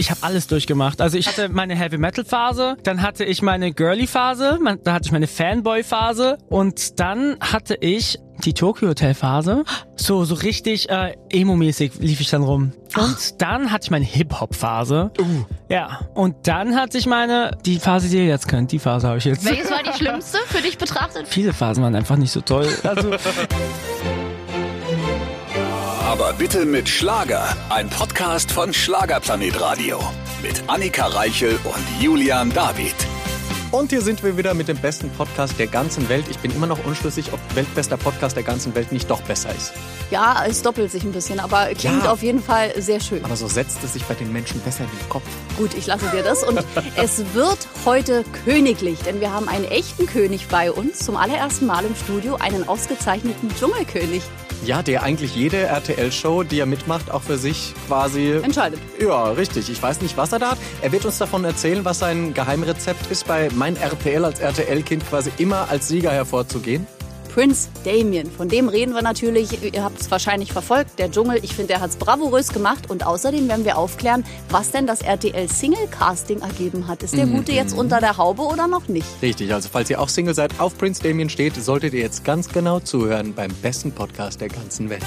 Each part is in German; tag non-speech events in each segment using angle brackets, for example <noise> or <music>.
ich habe alles durchgemacht. Also ich hatte meine Heavy Metal Phase, dann hatte ich meine Girly Phase, da hatte ich meine Fanboy Phase und dann hatte ich die Tokyo Hotel Phase. So, so richtig äh, emo-mäßig lief ich dann rum. Und Ach. dann hatte ich meine Hip-Hop-Phase. Uh. Ja. Und dann hatte ich meine, die Phase, die ihr jetzt kennt, die Phase habe ich jetzt. Welches war die schlimmste für dich betrachtet? Viele Phasen waren einfach nicht so toll. Also. <laughs> Aber bitte mit Schlager. Ein Podcast von Schlagerplanet Radio. Mit Annika Reichel und Julian David. Und hier sind wir wieder mit dem besten Podcast der ganzen Welt. Ich bin immer noch unschlüssig, ob weltbester Podcast der ganzen Welt nicht doch besser ist. Ja, es doppelt sich ein bisschen, aber klingt ja, auf jeden Fall sehr schön. Aber so setzt es sich bei den Menschen besser in den Kopf. Gut, ich lasse dir das. Und <laughs> es wird heute königlich, denn wir haben einen echten König bei uns. Zum allerersten Mal im Studio einen ausgezeichneten Dschungelkönig. Ja, der eigentlich jede RTL-Show, die er mitmacht, auch für sich quasi entscheidet. Ja, richtig. Ich weiß nicht, was er da hat. Er wird uns davon erzählen, was sein Geheimrezept ist, bei mein RTL als RTL-Kind quasi immer als Sieger hervorzugehen. Prince Damien. Von dem reden wir natürlich. Ihr habt es wahrscheinlich verfolgt. Der Dschungel, ich finde, er hat es bravourös gemacht. Und außerdem werden wir aufklären, was denn das RTL Single Casting ergeben hat. Ist der mhm. Gute jetzt unter der Haube oder noch nicht? Richtig. Also, falls ihr auch Single seid, auf Prince Damien steht, solltet ihr jetzt ganz genau zuhören beim besten Podcast der ganzen Welt.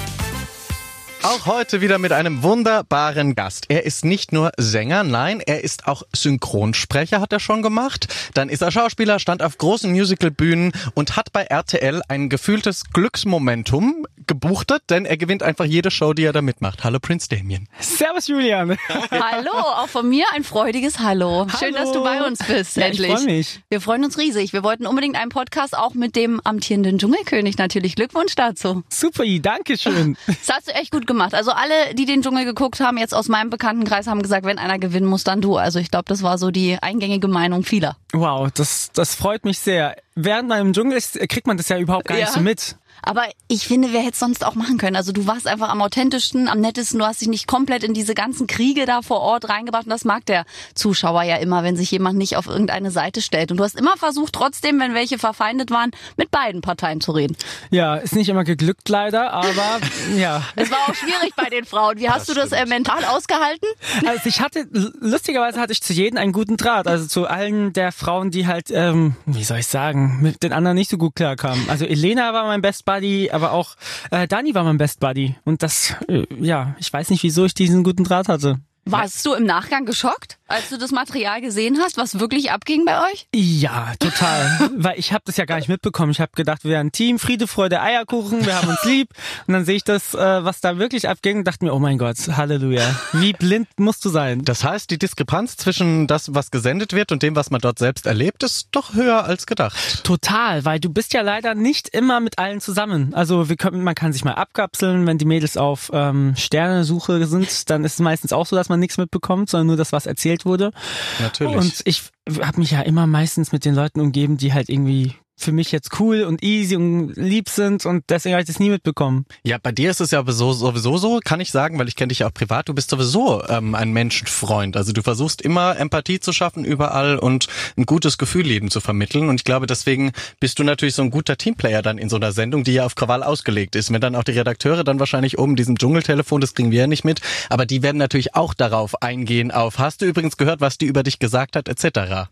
Auch heute wieder mit einem wunderbaren Gast. Er ist nicht nur Sänger, nein, er ist auch Synchronsprecher, hat er schon gemacht. Dann ist er Schauspieler, stand auf großen Musicalbühnen und hat bei RTL ein gefühltes Glücksmomentum gebuchtet, denn er gewinnt einfach jede Show, die er da mitmacht. Hallo Prince Damien. Servus Julian. Hallo, auch von mir ein freudiges Hallo. Hallo. Schön, dass du bei uns bist, ja, endlich. Ich freue mich. Wir freuen uns riesig. Wir wollten unbedingt einen Podcast auch mit dem amtierenden Dschungelkönig natürlich. Glückwunsch dazu. Super, danke schön. Das hast du echt gut gemacht gemacht. Also alle, die den Dschungel geguckt haben, jetzt aus meinem Bekanntenkreis, haben gesagt, wenn einer gewinnen muss, dann du. Also ich glaube, das war so die eingängige Meinung vieler. Wow, das, das freut mich sehr. Während man im Dschungel ist, kriegt man das ja überhaupt gar ja. nicht so mit. Aber ich finde, wer hätte es sonst auch machen können? Also du warst einfach am authentischsten, am nettesten. Du hast dich nicht komplett in diese ganzen Kriege da vor Ort reingebracht. Und das mag der Zuschauer ja immer, wenn sich jemand nicht auf irgendeine Seite stellt. Und du hast immer versucht, trotzdem, wenn welche verfeindet waren, mit beiden Parteien zu reden. Ja, ist nicht immer geglückt leider, aber <laughs> ja. Es war auch schwierig bei den Frauen. Wie hast das du das äh, mental ausgehalten? Also ich hatte, lustigerweise hatte ich zu jedem einen guten Draht. Also zu allen der Frauen, die halt, ähm, wie soll ich sagen, mit den anderen nicht so gut klarkamen. Also Elena war mein Best Buddy, aber auch äh, Dani war mein Best Buddy. Und das, äh, ja, ich weiß nicht, wieso ich diesen guten Draht hatte. Warst du im Nachgang geschockt? als du das Material gesehen hast, was wirklich abging bei euch? Ja, total. <laughs> Weil ich habe das ja gar nicht mitbekommen. Ich habe gedacht, wir wären ein Team, Friede, Freude, Eierkuchen, wir haben uns lieb. Und dann sehe ich das, äh, was da wirklich abging und dachte mir, oh mein Gott, Halleluja. Wie blind musst du sein? Das heißt, die Diskrepanz zwischen das, was gesendet wird und dem, was man dort selbst erlebt, ist doch höher als gedacht. Total, weil du bist ja leider nicht immer mit allen zusammen. Also wir können, man kann sich mal abkapseln, wenn die Mädels auf ähm, Sternesuche sind, dann ist es meistens auch so, dass man nichts mitbekommt, sondern nur das, was erzählt wurde. Natürlich. Und ich habe mich ja immer meistens mit den Leuten umgeben, die halt irgendwie für mich jetzt cool und easy und lieb sind und deswegen habe ich das nie mitbekommen. Ja, bei dir ist es ja sowieso so, kann ich sagen, weil ich kenne dich ja auch privat, du bist sowieso ähm, ein Menschenfreund. Also du versuchst immer Empathie zu schaffen überall und ein gutes Gefühlleben zu vermitteln und ich glaube, deswegen bist du natürlich so ein guter Teamplayer dann in so einer Sendung, die ja auf Krawall ausgelegt ist. Wenn dann auch die Redakteure dann wahrscheinlich oben diesem Dschungeltelefon, das kriegen wir ja nicht mit, aber die werden natürlich auch darauf eingehen auf, hast du übrigens gehört, was die über dich gesagt hat, etc.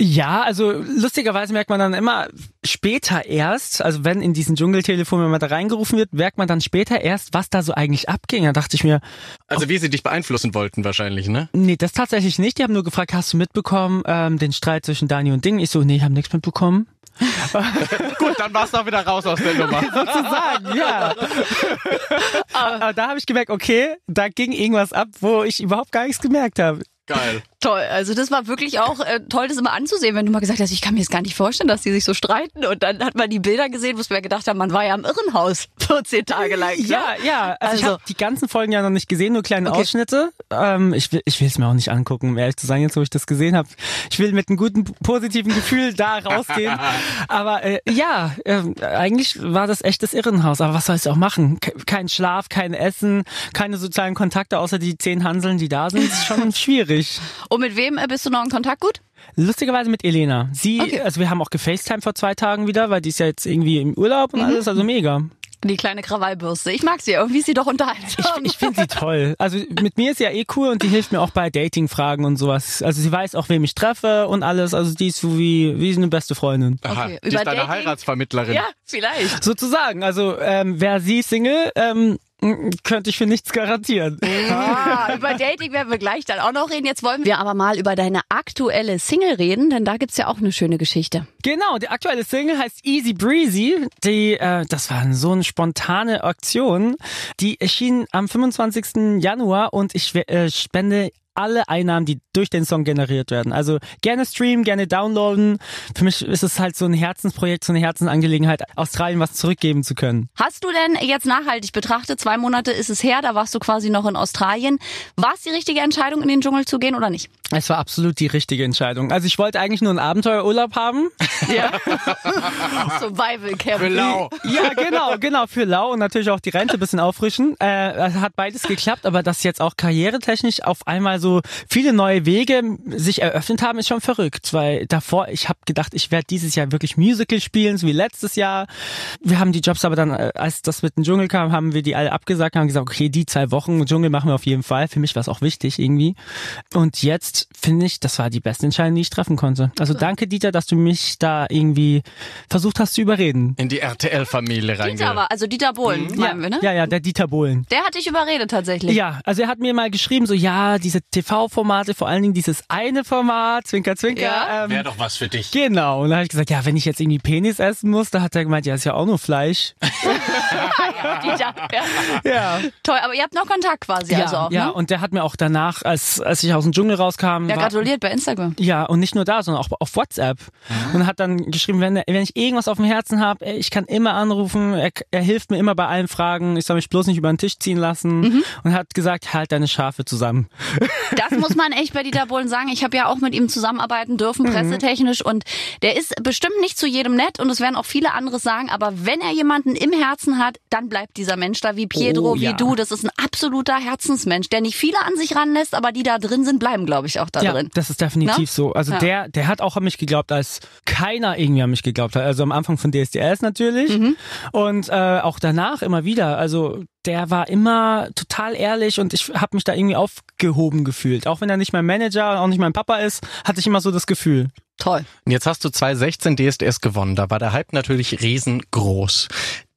Ja, also lustigerweise merkt man dann immer später erst, also wenn in diesen Dschungeltelefon, wenn man da reingerufen wird, merkt man dann später erst, was da so eigentlich abging. Da dachte ich mir. Also wie sie dich beeinflussen wollten wahrscheinlich, ne? Nee, das tatsächlich nicht. Die haben nur gefragt, hast du mitbekommen, ähm, den Streit zwischen Dani und Ding? Ich so, nee, ich habe nichts mitbekommen. <laughs> Gut, dann warst du auch wieder raus aus der Nummer. <laughs> Sozusagen, ja. <laughs> Aber da habe ich gemerkt, okay, da ging irgendwas ab, wo ich überhaupt gar nichts gemerkt habe. Geil. Toll. Also das war wirklich auch äh, toll, das immer anzusehen, wenn du mal gesagt hast, ich kann mir jetzt gar nicht vorstellen, dass die sich so streiten. Und dann hat man die Bilder gesehen, wo wir gedacht haben, man war ja im Irrenhaus <laughs> 14 Tage lang. Ne? Ja, ja. Also, also ich habe die ganzen Folgen ja noch nicht gesehen, nur kleine okay. Ausschnitte. Ähm, ich will ich will es mir auch nicht angucken, um ehrlich zu sein, jetzt wo ich das gesehen habe. Ich will mit einem guten, positiven Gefühl da rausgehen. <laughs> Aber äh, ja, äh, eigentlich war das echt das Irrenhaus. Aber was soll ich auch machen? Kein Schlaf, kein Essen, keine sozialen Kontakte, außer die zehn Hanseln, die da sind. ist schon <laughs> schwierig. Und mit wem äh, bist du noch in Kontakt gut? Lustigerweise mit Elena. Sie, okay. also wir haben auch gefacetime vor zwei Tagen wieder, weil die ist ja jetzt irgendwie im Urlaub und mhm. alles, also mega. Die kleine Krawallbürste. Ich mag sie. Irgendwie ist sie doch unterhaltsam. Ich, ich finde sie toll. Also mit mir ist sie ja eh cool und die hilft mir auch bei Dating-Fragen und sowas. Also sie weiß auch, wem ich treffe und alles. Also die ist so wie, wie eine beste Freundin. Aha, Okay, die über ist deine Dating? Heiratsvermittlerin. ja, vielleicht. Sozusagen. Also ähm, wäre sie Single, ähm, könnte ich für nichts garantieren. Ah, über Dating werden wir gleich dann auch noch reden. Jetzt wollen wir aber mal über deine aktuelle Single reden, denn da gibt's ja auch eine schöne Geschichte. Genau, die aktuelle Single heißt Easy Breezy. Die, äh, das war so eine spontane Aktion. Die erschien am 25. Januar und ich äh, spende alle Einnahmen, die durch den Song generiert werden. Also gerne streamen, gerne downloaden. Für mich ist es halt so ein Herzensprojekt, so eine Herzensangelegenheit, Australien was zurückgeben zu können. Hast du denn jetzt nachhaltig betrachtet, zwei Monate ist es her, da warst du quasi noch in Australien. War es die richtige Entscheidung, in den Dschungel zu gehen oder nicht? Es war absolut die richtige Entscheidung. Also ich wollte eigentlich nur einen Abenteuerurlaub haben. <laughs> Ja. <laughs> Survival Camp. Für lau. Ja, genau, genau, für Lau und natürlich auch die Rente ein bisschen auffrischen. Äh, es hat beides geklappt, aber dass jetzt auch karrieretechnisch auf einmal so viele neue Wege sich eröffnet haben, ist schon verrückt. Weil davor, ich habe gedacht, ich werde dieses Jahr wirklich Musical spielen, so wie letztes Jahr. Wir haben die Jobs aber dann, äh, als das mit dem Dschungel kam, haben wir die alle abgesagt, haben gesagt, okay, die zwei Wochen Dschungel machen wir auf jeden Fall. Für mich war es auch wichtig irgendwie. Und jetzt finde ich, das war die beste Entscheidung, die ich treffen konnte. Also danke, Dieter, dass du mich da irgendwie versucht hast zu überreden. In die RTL-Familie Dieter reinge... war, also Dieter Bohlen, meinen wir, ne? Ja, ja, der Dieter Bohlen. Der hat dich überredet tatsächlich. Ja, also er hat mir mal geschrieben, so ja, diese TV-Formate, vor allen Dingen dieses eine Format, Zwinker, Zwinker. Ja. Ähm, Wäre doch was für dich. Genau, und da habe ich gesagt, ja, wenn ich jetzt irgendwie Penis essen muss, da hat er gemeint, ja, ist ja auch nur Fleisch. <laughs> ja, Dieter. Ja. ja. Toll, aber ihr habt noch Kontakt quasi, Ja, also auch, ja, ne? und der hat mir auch danach, als, als ich aus dem Dschungel rauskam, Ja, war, gratuliert bei Instagram. ja, und nicht nur da, sondern auch auf WhatsApp. Und hat dann geschrieben, wenn, wenn ich irgendwas auf dem Herzen habe, ich kann immer anrufen, er, er hilft mir immer bei allen Fragen, ich soll mich bloß nicht über den Tisch ziehen lassen und hat gesagt, halt deine Schafe zusammen. <laughs> Das muss man echt bei Dieter Bohlen sagen. Ich habe ja auch mit ihm zusammenarbeiten dürfen, pressetechnisch. Und der ist bestimmt nicht zu jedem nett und es werden auch viele andere sagen. Aber wenn er jemanden im Herzen hat, dann bleibt dieser Mensch da wie Pietro, Oh, wie ja. du. Das ist ein absoluter Herzensmensch, der nicht viele an sich ranlässt, aber die da drin sind, bleiben, glaube ich, auch da ja, drin. das ist definitiv Na? so. Also Ja. der, der hat auch an mich geglaubt, als keiner irgendwie an mich geglaubt hat. Also am Anfang von DSDS natürlich Mhm. und äh, auch danach immer wieder. Also der war immer total ehrlich und ich habe mich da irgendwie aufgehoben gefühlt. Auch wenn er nicht mein Manager und auch nicht mein Papa ist, hatte ich immer so das Gefühl. Toll. Und Jetzt hast du 2016 DSDS gewonnen. Da war der Hype natürlich riesengroß.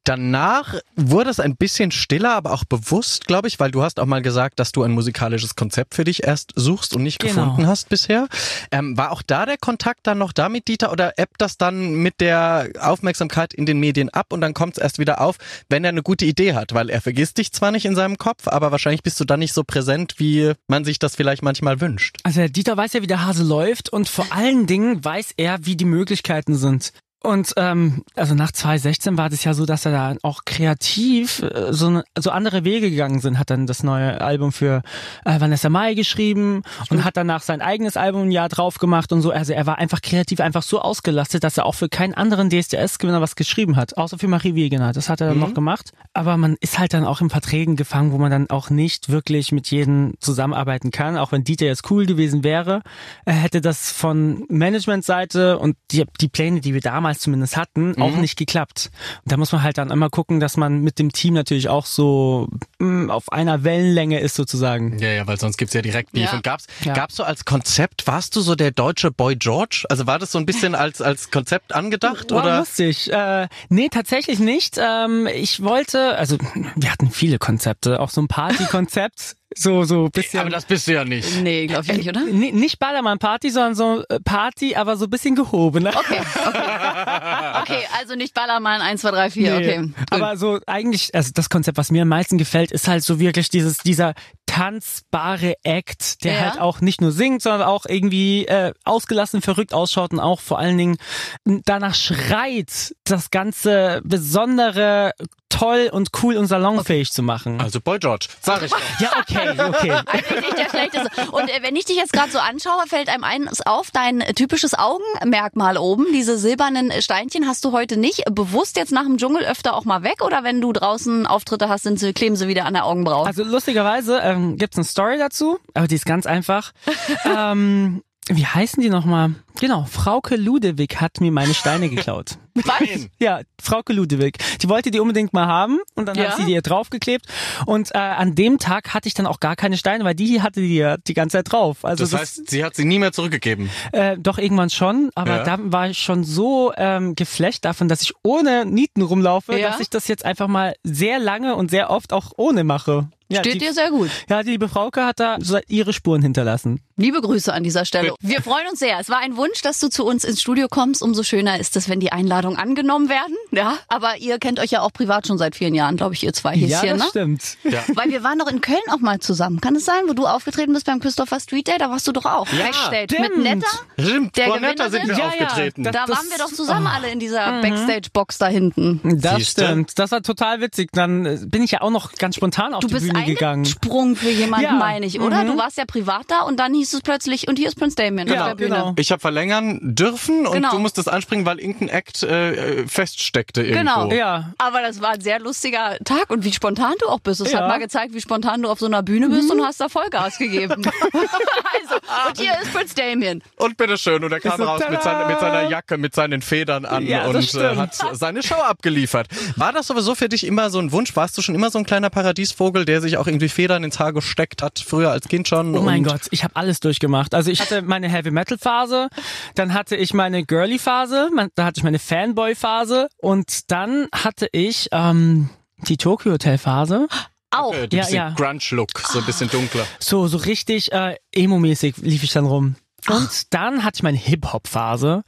Danach wurde es ein bisschen stiller, aber auch bewusst, glaube ich, weil du hast auch mal gesagt, dass du ein musikalisches Konzept für dich erst suchst und nicht Genau. gefunden hast bisher. Ähm, war auch da der Kontakt dann noch da mit Dieter oder ebbt das dann mit der Aufmerksamkeit in den Medien ab und dann kommt es erst wieder auf, wenn er eine gute Idee hat? Weil er vergisst dich zwar nicht in seinem Kopf, aber wahrscheinlich bist du dann nicht so präsent, wie man sich das vielleicht manchmal wünscht. Also Dieter weiß ja, wie der Hase läuft und vor allen Dingen weiß er, wie die Möglichkeiten sind. Und ähm, also nach 2016 war das ja so, dass er da auch kreativ äh, so, ne- so andere Wege gegangen sind. Hat dann das neue Album für äh, Vanessa Mai geschrieben und hat danach sein eigenes Album ein Jahr drauf gemacht und so. Also er war einfach kreativ, einfach so ausgelastet, dass er auch für keinen anderen DSDS-Gewinner was geschrieben hat, außer für Marie Wegener. Das hat er dann noch gemacht. Aber man ist halt dann auch in Verträgen gefangen, wo man dann auch nicht wirklich mit jedem zusammenarbeiten kann. Auch wenn Dieter jetzt cool gewesen wäre, äh, hätte das von Managementseite und die, die Pläne, die wir damals zumindest hatten, auch nicht geklappt. Und da muss man halt dann immer gucken, dass man mit dem Team natürlich auch so mh, auf einer Wellenlänge ist sozusagen. Ja, ja, weil sonst gibt's ja direkt Beef. Ja. Und gab's, Ja. gab's so als Konzept, warst du so der deutsche Boy George? Also war das so ein bisschen als, als Konzept angedacht, War oder? lustig. Äh, nee, tatsächlich nicht. Ähm, ich wollte, also wir hatten viele Konzepte, auch so ein Party-Konzept. <laughs> So, so ein bisschen. Aber das bist du ja nicht. Nee, glaube ich nicht, oder? N- nicht Ballermann-Party, sondern so äh, Party, aber so ein bisschen gehobener. <laughs> Okay, okay. Okay, also nicht Ballermann 1, 2, 3, 4, Nee. okay. Aber so eigentlich, also das Konzept, was mir am meisten gefällt, ist halt so wirklich dieses, dieser tanzbare Act, der Ja. halt auch nicht nur singt, sondern auch irgendwie äh, ausgelassen, verrückt ausschaut und auch vor allen Dingen danach schreit, das ganze Besondere toll und cool und salonfähig zu machen. Also Boy George, sag ich. <laughs> Ja, okay, okay. <laughs> Eigentlich nicht der schlechteste. Und äh, wenn ich dich jetzt gerade so anschaue, fällt einem eines auf, dein äh, typisches Augenmerkmal oben, diese silbernen äh, Steinchen hast du heute nicht. Bewusst jetzt nach dem Dschungel öfter auch mal weg oder wenn du draußen Auftritte hast, sind sie, kleben sie wieder an der Augenbraue? Also lustigerweise ähm, gibt's eine Story dazu, aber die ist ganz einfach. <laughs> ähm, wie heißen die nochmal? Genau, Frauke Ludewig hat mir meine Steine geklaut. <laughs> Was? Ja, Frauke Ludewig. Die wollte die unbedingt mal haben und dann Ja? hat sie die ihr draufgeklebt. Und äh, an dem Tag hatte ich dann auch gar keine Steine, weil die hatte die ja die ganze Zeit drauf. Also Das heißt, sie hat sie nie mehr zurückgegeben. äh, doch irgendwann schon, aber Ja. da war ich schon so ähm, geflecht davon, dass ich ohne Nieten rumlaufe, Ja? dass ich das jetzt einfach mal sehr lange und sehr oft auch ohne mache. Ja, Steht die, dir sehr gut. ja, die liebe Frauke hat da ihre Spuren hinterlassen. Liebe Grüße an dieser Stelle. Wir freuen uns sehr. Es war ein Wunsch, dass du zu uns ins Studio kommst. Umso schöner ist es, wenn die Einladungen angenommen werden. Ja, aber ihr kennt euch ja auch privat schon seit vielen Jahren, glaube ich, ihr zwei ja, Häschen, das ne? stimmt. Weil wir waren doch in Köln auch mal zusammen. Kann es sein, wo du aufgetreten bist beim Christopher Street Day? Da warst du doch auch. Backstage mit stimmt. Netta. Stimmt, Der vor Netta sind wir? Ja, ja, aufgetreten. das- Da waren wir doch zusammen oh. alle in dieser Backstage-Box da hinten. Das Siehste? stimmt. Das war total witzig. Dann äh, bin ich ja auch noch ganz spontan auf Du die bist Bühne gegangen. eingesprungen für jemanden, Ja. meine ich, oder? Mhm. Du warst ja privat da und dann hieß es plötzlich, und hier ist Prince Damien Ja, auf der Bühne. genau. Ich habe verlängern dürfen und Genau. du musstest anspringen, weil irgendein Act äh, feststeckte irgendwo. Genau. Ja. Aber das war ein sehr lustiger Tag und wie spontan du auch bist. Es hat Ja. mal gezeigt, wie spontan du auf so einer Bühne bist und hast da Vollgas gegeben. <laughs> also, und hier ist Prince Damien. Und bitteschön, und er kam so, raus mit seiner, mit seiner Jacke, mit seinen Federn an Ja, und äh, hat seine Show abgeliefert. War das sowieso für dich immer so ein Wunsch? Warst du schon immer so ein kleiner Paradiesvogel, der sich auch irgendwie Federn ins Haar gesteckt hat, früher als Kind schon? Oh mein Gott, ich habe alles durchgemacht. Also ich hatte meine Heavy Metal Phase, dann hatte ich meine Girly Phase, da hatte ich meine Fanboy Phase und dann hatte ich ähm, die Tokyo Hotel Phase. Auch. Äh, ein Ja, bisschen ja. Grunge-Look, so ein bisschen dunkler. So so richtig äh, emo-mäßig lief ich dann rum. Und dann hatte ich meine Hip Hop Phase.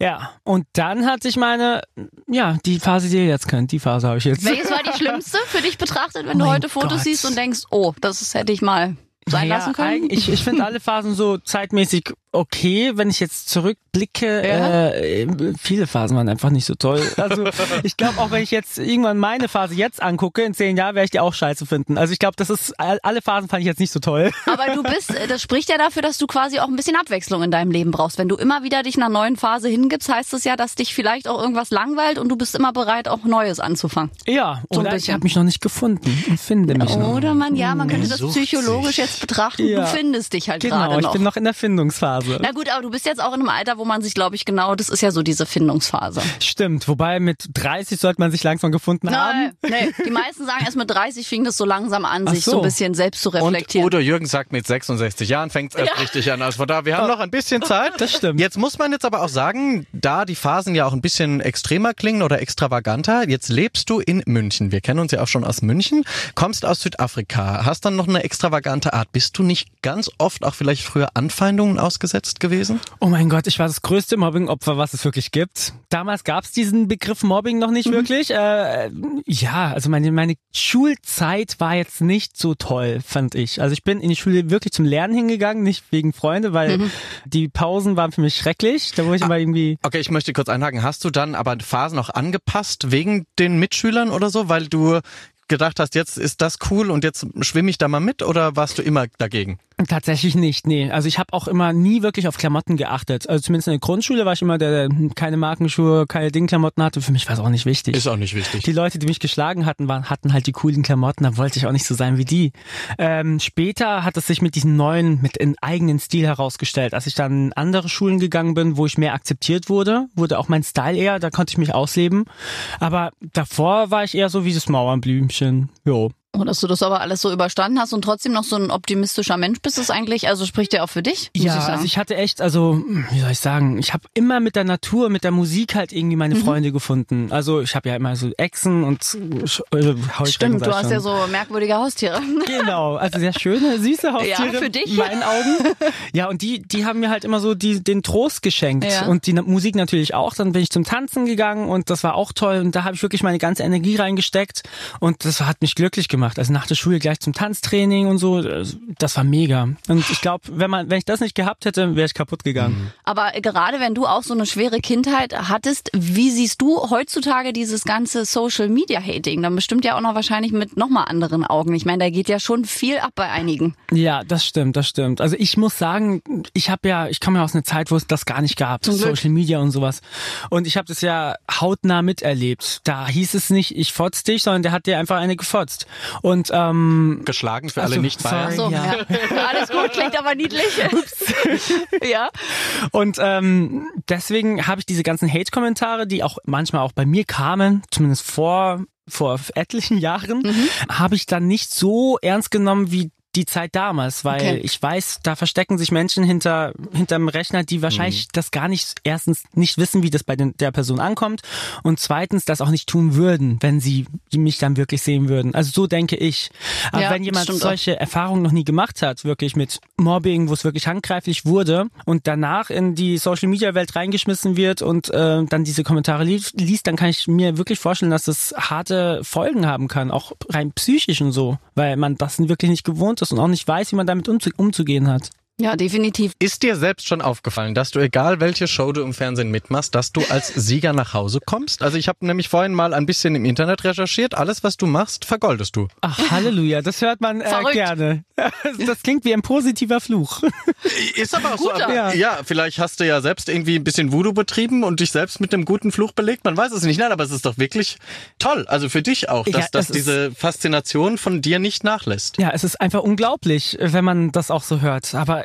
Ja, und dann hatte ich meine ja, die Phase, die ihr jetzt kennt, die Phase habe ich jetzt. Welches war die schlimmste für dich betrachtet, wenn Oh du heute Fotos Gott. siehst und denkst, oh, das hätte ich mal sein lassen können? Ich, ich finde alle Phasen so zeitmäßig okay. Wenn ich jetzt zurückblicke, Ja. äh, viele Phasen waren einfach nicht so toll. Also <laughs> ich glaube auch, wenn ich jetzt irgendwann meine Phase jetzt angucke, in zehn Jahren werde ich die auch scheiße finden. Also ich glaube, das ist all- alle Phasen fand ich jetzt nicht so toll. Aber du <laughs> bist, das spricht ja dafür, dass du quasi auch ein bisschen Abwechslung in deinem Leben brauchst. Wenn du immer wieder dich einer neuen Phase hingibst, heißt das ja, dass dich vielleicht auch irgendwas langweilt und du bist immer bereit, auch Neues anzufangen. Ja, So oder ich habe mich noch nicht gefunden und finde mich noch. Oder man, ja, man könnte das psychologisch sich. jetzt betrachten. Ja. Du findest dich halt Genau, gerade ich noch. bin noch in der Findungsphase. Na gut, aber du bist jetzt auch in einem Alter, wo man sich, glaube ich, genau, das ist ja so diese Findungsphase. Stimmt, wobei mit 30 sollte man sich langsam gefunden haben. Nein, nee. Die meisten sagen, erst mit 30 fing das so langsam an, Ach sich so. so. ein bisschen selbst zu Und reflektieren. Udo Jürgen sagt, mit 66 Jahren fängt es erst richtig an. Also von da, wir haben noch ein bisschen Zeit. Das stimmt. Jetzt muss man jetzt aber auch sagen, da die Phasen ja auch ein bisschen extremer klingen oder extravaganter, jetzt lebst du in München. Wir kennen uns ja auch schon aus München, kommst aus Südafrika, hast dann noch eine extravagante Art. Bist du nicht ganz oft auch vielleicht früher Anfeindungen ausgesetzt gewesen? Oh mein Gott, ich war das größte Mobbing-Opfer, was es wirklich gibt. Damals gab es diesen Begriff Mobbing noch nicht wirklich. Äh, ja, also meine, meine Schulzeit war jetzt nicht so toll, fand ich. Also ich bin in die Schule wirklich zum Lernen hingegangen, nicht wegen Freunde, weil die Pausen waren für mich schrecklich. Da wurde ich immer irgendwie... Okay, ich möchte kurz einhaken. Hast du dann aber Phasen auch angepasst wegen den Mitschülern oder so, weil du gedacht hast, jetzt ist das cool und jetzt schwimme ich da mal mit oder warst du immer dagegen? Tatsächlich nicht, nee. Also ich habe auch immer nie wirklich auf Klamotten geachtet. Also zumindest in der Grundschule war ich immer der, der keine Markenschuhe, keine Dingklamotten hatte. Für mich war es auch nicht wichtig. auch nicht wichtig. Die Leute, die mich geschlagen hatten, waren, hatten halt die coolen Klamotten, da wollte ich auch nicht so sein wie die. Ähm, später hat es sich mit diesem neuen, mit einem eigenen Stil herausgestellt. Als ich dann in andere Schulen gegangen bin, wo ich mehr akzeptiert wurde, wurde auch mein Style eher, da konnte ich mich ausleben. Aber davor war ich eher so wie das Mauernblümchen. description. Oh, dass du das aber alles so überstanden hast und trotzdem noch so ein optimistischer Mensch bist, ist eigentlich, also spricht ja auch für dich, Ja, ich also ich hatte echt, also wie soll ich sagen, ich habe immer mit der Natur, mit der Musik halt irgendwie meine Mhm. Freunde gefunden. Also ich habe ja immer so Echsen und äh, Heuschrecken, Stimmt, du hast schon. ja so merkwürdige Haustiere. <laughs> Genau, also sehr schöne, süße Haustiere. Ja, für dich. In meinen Augen. Ja, und die, die haben mir halt immer so die, den Trost geschenkt. Ja. Und die Musik natürlich auch. Dann bin ich zum Tanzen gegangen und das war auch toll. Und da habe ich wirklich meine ganze Energie reingesteckt. Und das hat mich glücklich gemacht. Also nach der Schule gleich zum Tanztraining und so. Das war mega. Und ich glaube, wenn man, wenn ich das nicht gehabt hätte, wäre ich kaputt gegangen. Aber gerade wenn du auch so eine schwere Kindheit hattest, wie siehst du heutzutage dieses ganze Social Media Hating? Dann bestimmt ja auch noch wahrscheinlich mit nochmal anderen Augen. Ich meine, da geht ja schon viel ab bei einigen. Ja, das stimmt, das stimmt. Also ich muss sagen, ich habe ja, ich komme ja aus einer Zeit, wo es das gar nicht gab, Zum Glück. Social Media und sowas. Und ich habe das ja hautnah miterlebt. Da hieß es nicht, ich fotz dich, sondern der hat dir einfach eine gefotzt. Und ähm, geschlagen für Also, alle nicht Bayern. sorry. So, Ja. ja. <laughs> Alles gut, klingt aber niedlich. <laughs> <laughs> ja. Und ähm, deswegen habe ich diese ganzen Hate-Kommentare, die auch manchmal auch bei mir kamen, zumindest vor vor etlichen Jahren, Mhm. habe ich dann nicht so ernst genommen wie die Zeit damals, weil Okay. ich weiß, da verstecken sich Menschen hinter hinterm Rechner, die wahrscheinlich Mhm. das gar nicht erstens nicht wissen, wie das bei den, der Person ankommt und zweitens das auch nicht tun würden, wenn sie mich dann wirklich sehen würden. Also so denke ich. Aber Ja, wenn jemand stimmt auch. solche Erfahrungen noch nie gemacht hat, wirklich mit Mobbing, wo es wirklich handgreiflich wurde und danach in die Social Media Welt reingeschmissen wird und äh, dann diese Kommentare lief, liest, dann kann ich mir wirklich vorstellen, dass das harte Folgen haben kann, auch rein psychisch und so, weil man das wirklich nicht gewohnt ist und auch nicht weiß, wie man damit umzu umzugehen hat. Ja, definitiv. Ist dir selbst schon aufgefallen, dass du, egal welche Show du im Fernsehen mitmachst, dass du als Sieger nach Hause kommst? Also ich habe nämlich vorhin mal ein bisschen im Internet recherchiert. Alles, was du machst, vergoldest du. Ach, Halleluja, das hört man äh, gerne. <laughs> Das klingt wie ein positiver Fluch. Ist aber auch so. Guter. Ja. ja, vielleicht hast du ja selbst irgendwie ein bisschen Voodoo betrieben und dich selbst mit einem guten Fluch belegt. Man weiß es nicht. Nein, aber es ist doch wirklich toll. Also für dich auch, dass, Ja, dass diese Faszination von dir nicht nachlässt. Ja, es ist einfach unglaublich, wenn man das auch so hört. Aber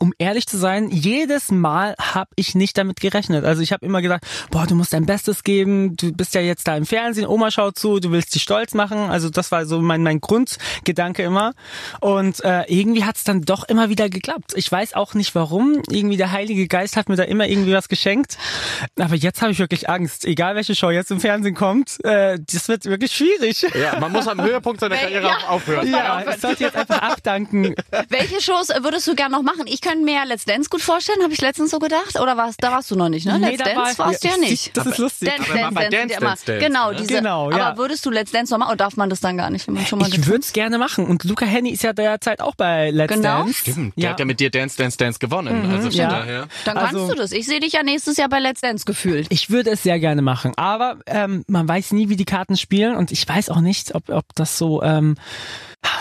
um ehrlich zu sein, jedes Mal habe ich nicht damit gerechnet. Also ich habe immer gedacht, boah, du musst dein Bestes geben, du bist ja jetzt da im Fernsehen, Oma schaut zu, du willst dich stolz machen. Also das war so mein, mein Grundgedanke immer. Und äh, irgendwie hat's dann doch immer wieder geklappt. Ich weiß auch nicht warum. Irgendwie der Heilige Geist hat mir da immer irgendwie was geschenkt. Aber jetzt habe ich wirklich Angst. Egal welche Show jetzt im Fernsehen kommt, äh, das wird wirklich schwierig. Ja, man muss am Höhepunkt seiner Karriere Ja. auch aufhören. Ja, ich sollte jetzt einfach abdanken. Welche Shows würdest du gern noch machen? Ich könnte mir ja Let's Dance gut vorstellen, habe ich letztens so gedacht. Oder warst, da warst du noch nicht, ne? Nee, Let's da Dance war- warst du ja ja, nicht. <laughs> das ist lustig. Dance, Aber Dance, bei Dance, Dance, ja immer- Dance, Dance, Genau, diese. Genau, ja. Aber würdest du Let's Dance noch machen? Oder darf man das dann gar nicht, wenn man schon mal Ich würde es gerne machen. Und Luca Henny ist ja derzeit auch bei Let's Genau. Dance. Stimmt, der Ja. hat ja mit dir Dance, Dance, Dance gewonnen. also von ja. daher. Dann kannst Also- du das. Ich sehe dich ja nächstes Jahr bei Let's Dance gefühlt. Ich würde es sehr gerne machen, aber ähm, man weiß nie, wie die Karten spielen und ich weiß auch nicht, ob, ob das so ähm,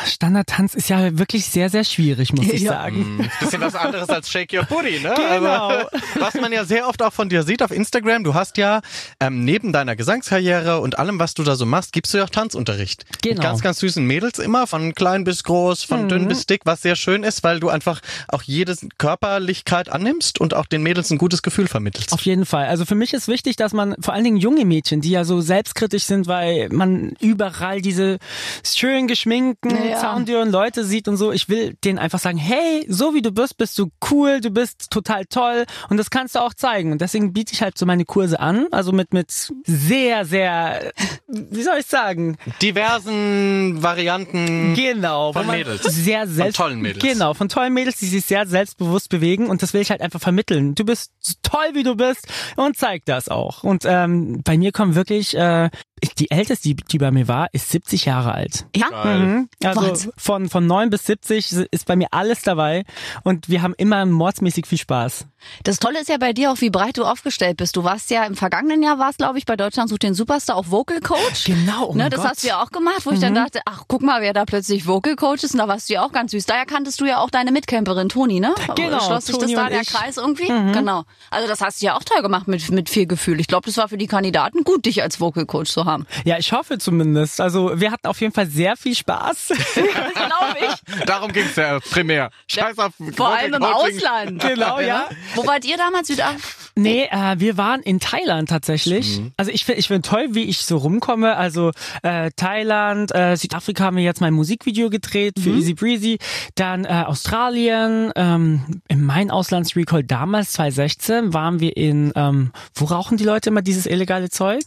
Standardtanz ist ja wirklich sehr, sehr schwierig, muss ich Ja. sagen. Ein bisschen was anderes als Shake Your Booty, ne? Genau. Aber was man ja sehr oft auch von dir sieht auf Instagram, du hast ja ähm, neben deiner Gesangskarriere und allem, was du da so machst, gibst du ja auch Tanzunterricht. Mit Genau. ganz, ganz süßen Mädels immer, von klein bis groß, von dünn bis dick, was sehr schön ist, weil du einfach auch jede Körperlichkeit annimmst und auch den Mädels ein gutes Gefühl vermittelst. Auf jeden Fall. Also für mich ist wichtig, dass man vor allen Dingen junge Mädchen, die ja so selbstkritisch sind, weil man überall diese schön geschminkten, Ja. soundtüren Leute sieht und so. Ich will denen einfach sagen, hey, so wie du bist, bist du cool, du bist total toll und das kannst du auch zeigen. Und deswegen biete ich halt so meine Kurse an, also mit, mit sehr, sehr, wie soll ich sagen? Diversen Varianten. Genau. Von Mädels. Sehr selbst, tollen Mädels. Genau, von tollen Mädels, die sich sehr selbstbewusst bewegen und das will ich halt einfach vermitteln. Du bist so toll, wie du bist und zeig das auch. Und ähm, bei mir kommen wirklich, äh, die älteste, die, die bei mir war, ist 70 Jahre alt. Ja? Mhm. Also von, von 9 bis 70 ist bei mir alles dabei und wir haben immer mordsmäßig viel Spaß. Das Tolle ist ja bei dir auch, wie breit du aufgestellt bist. Du warst ja im vergangenen Jahr, warst glaube ich bei Deutschland sucht den Superstar auch Vocal Coach. Genau, oh ne, das Gott. hast du ja auch gemacht, wo ich dann dachte, ach guck mal, wer da plötzlich Vocal Coach ist. Und da warst du ja auch ganz süß. Daher kanntest du ja auch deine Mitcamperin Toni, ne? Genau, Schloss sich das da der ich. Kreis irgendwie? Genau. Also das hast du ja auch toll gemacht mit, mit viel Gefühl. Ich glaube, das war für die Kandidaten gut, dich als Vocal Coach zu haben. Ja, ich hoffe zumindest. Also wir hatten auf jeden Fall sehr viel Spaß. <laughs> glaube ich. Darum ging's ja primär. Scheiß auf Vor allem im Coaching. Ausland. genau, ja. Wo wart ihr damals? Südafrika? Nee, äh, wir waren in Thailand tatsächlich. Also ich finde ich find toll, wie ich so rumkomme. Also äh, Thailand, äh, Südafrika haben wir jetzt mein Musikvideo gedreht für Easy Breezy. Dann äh, Australien, ähm, in mein Auslandsrecall damals 2016 waren wir in, ähm, wo rauchen die Leute immer dieses illegale Zeug?